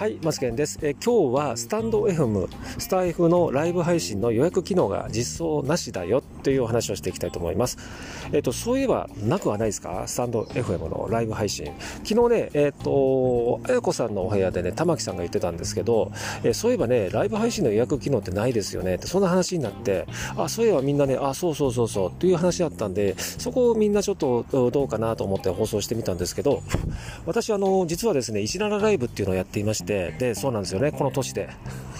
はい、マツケンです。え今日はスタンド FM、スタイフのライブ配信の予約機能が実装なしだよっていうお話をしていきたいと思います。えっ、と、そういえばなくはないですか？スタンド FM のライブ配信。昨日ね、えっ、と、あやこさんのお部屋でね、玉木さんが言ってたんですけど、えそういえばね、ライブ配信の予約機能ってないですよねって、そんな話になって、あ、そういえばみんなね、あ、そうそうそうそうっていう話だったんで、そこをみんなちょっとどうかなと思って放送してみたんですけど、私あの、実はですね、17ライブっていうのをやっていまして、で、そうなんですよね、この年で。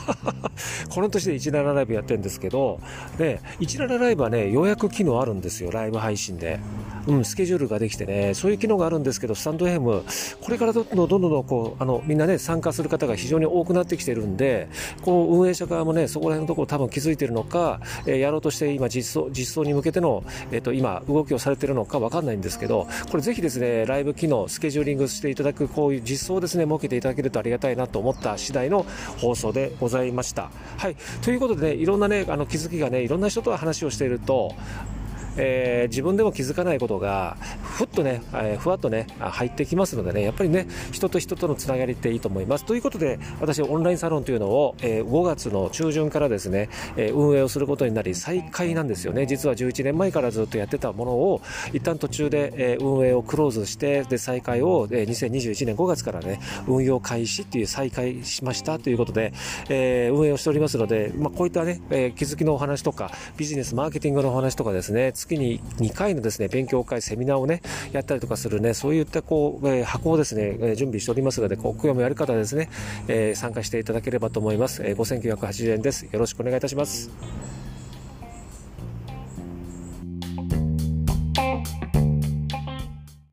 この年で17ライブやってるんですけど、で、17ライブはね、ようやく機能あるんですよ、ライブ配信で。うん、スケジュールができてね、そういう機能があるんですけど、スタンド FM、これからどんどんどんどんこう、あの、みんなね、参加する方が非常に多くなってきてるんで、こう、運営者側もね、そこら辺のところ多分気づいてるのか、えー、やろうとして今実装、実装に向けての、えっ、ー、と、今、動きをされてるのかわかんないんですけど、これぜひですね、ライブ機能、スケジューリングしていただく、こういう実装をですね、設けていただけるとありがたいなと思った次第の放送でございました。はい。ということでね、いろんなね、あの気づきがね、いろんな人と話をしていると、えー、自分でも気づかないことがふっとね、えー、ふわっとね入ってきますのでねやっぱりね人と人とのつながりっていいと思います。ということで私オンラインサロンというのを、えー、5月の中旬からですね、えー、運営をすることになり再開なんですよね。実は11年前からずっとやってたものを一旦途中で、えー、運営をクローズしてで再開を、えー、2021年5月からね運用開始っていう再開しましたということで、えー、運営をしておりますので、まあ、こういったね、えー、気づきのお話とかビジネスマーケティングのお話とかですね月に2回のですね、勉強会、セミナーをね、やったりとかするね、そういったこう、えー、箱をですね、え準備しておりますので、こう、興味ある方はですね、えー、参加していただければと思います。えー、5980円です。よろしくお願いいたします。